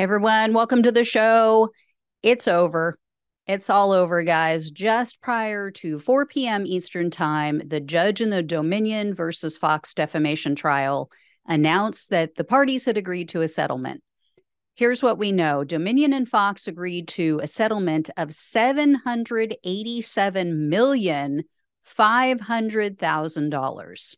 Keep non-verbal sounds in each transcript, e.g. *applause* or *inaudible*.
Everyone, welcome to the show. It's over. It's all over, guys. Just prior to 4 p.m. Eastern Time, the judge in the Dominion versus Fox defamation trial announced that the parties had agreed to a settlement. Here's what we know Dominion and Fox agreed to a settlement of $787,500,000.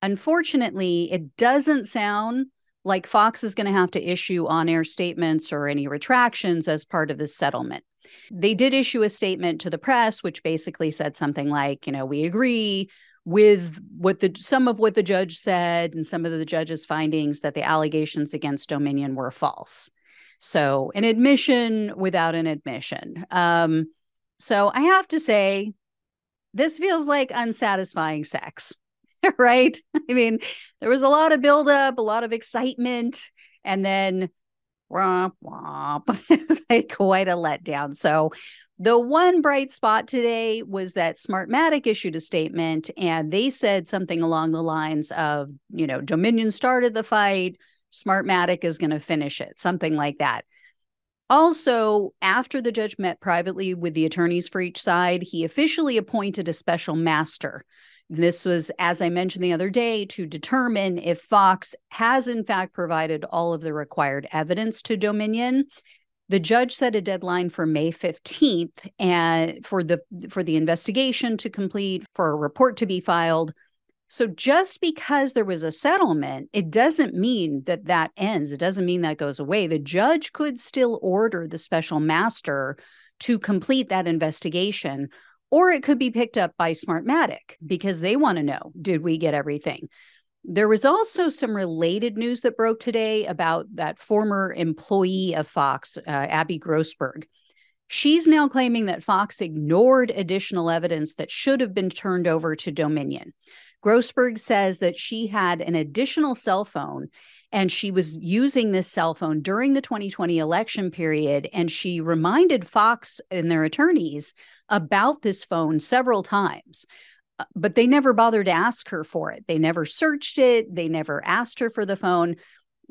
Unfortunately, it doesn't sound like Fox is going to have to issue on air statements or any retractions as part of this settlement. They did issue a statement to the press, which basically said something like, you know, we agree with what the some of what the judge said and some of the judge's findings that the allegations against Dominion were false. So an admission without an admission. Um, so I have to say, this feels like unsatisfying sex. *laughs* right? I mean, there was a lot of buildup, a lot of excitement, and then womp womp. *laughs* it's like quite a letdown. So the one bright spot today was that Smartmatic issued a statement and they said something along the lines of, you know, Dominion started the fight, Smartmatic is going to finish it, something like that. Also, after the judge met privately with the attorneys for each side, he officially appointed a special master this was, as I mentioned the other day, to determine if Fox has in fact provided all of the required evidence to Dominion. The judge set a deadline for May 15th and for the for the investigation to complete, for a report to be filed. So just because there was a settlement, it doesn't mean that that ends. It doesn't mean that goes away. The judge could still order the special master to complete that investigation or it could be picked up by Smartmatic because they want to know did we get everything? There was also some related news that broke today about that former employee of Fox, uh, Abby Grossberg. She's now claiming that Fox ignored additional evidence that should have been turned over to Dominion. Grossberg says that she had an additional cell phone and she was using this cell phone during the 2020 election period. And she reminded Fox and their attorneys about this phone several times, uh, but they never bothered to ask her for it. They never searched it, they never asked her for the phone.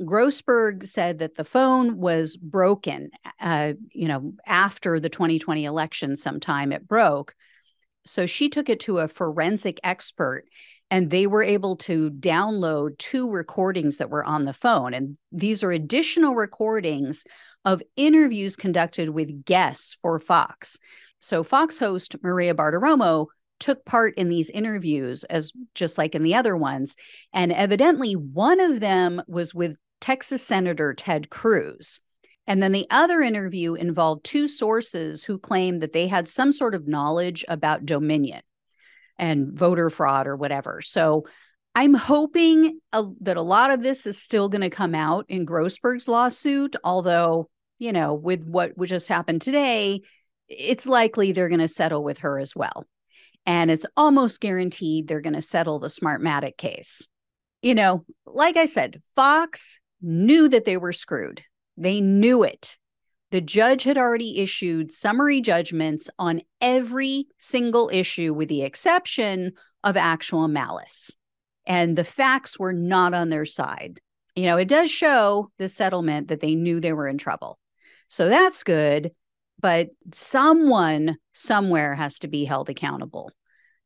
Grossberg said that the phone was broken, uh, you know, after the 2020 election, sometime it broke. So she took it to a forensic expert and they were able to download two recordings that were on the phone. And these are additional recordings of interviews conducted with guests for Fox. So, Fox host Maria Bartiromo took part in these interviews, as just like in the other ones. And evidently, one of them was with Texas Senator Ted Cruz. And then the other interview involved two sources who claimed that they had some sort of knowledge about Dominion and voter fraud or whatever. So I'm hoping a, that a lot of this is still going to come out in Grossberg's lawsuit, although, you know, with what just happened today, it's likely they're going to settle with her as well. And it's almost guaranteed they're going to settle the Smartmatic case. You know, like I said, Fox knew that they were screwed. They knew it the judge had already issued summary judgments on every single issue, with the exception of actual malice. And the facts were not on their side. You know, it does show the settlement that they knew they were in trouble. So that's good. But someone somewhere has to be held accountable.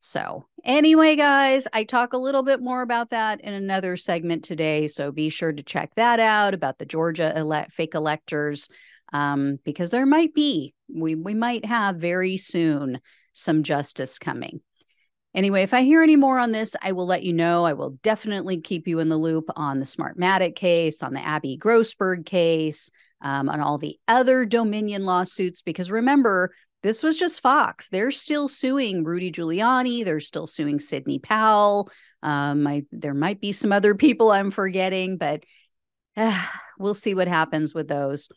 So, anyway, guys, I talk a little bit more about that in another segment today. So be sure to check that out about the Georgia ele- fake electors um, because there might be, we, we might have very soon some justice coming. Anyway, if I hear any more on this, I will let you know. I will definitely keep you in the loop on the Smartmatic case, on the Abby Grossberg case, um, on all the other Dominion lawsuits. Because remember, this was just Fox. They're still suing Rudy Giuliani. They're still suing Sidney Powell. Um, I, there might be some other *laughs* people I'm forgetting, but uh, we'll see what happens with those.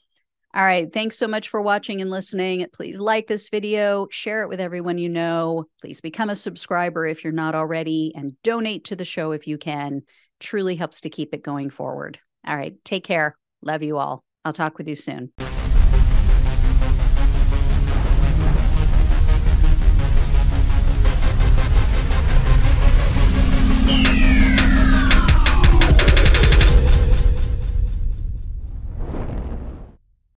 All right. Thanks so much for watching and listening. Please like this video, share it with everyone you know. Please become a subscriber if you're not already, and donate to the show if you can. Truly helps to keep it going forward. All right. Take care. Love you all. I'll talk with you soon.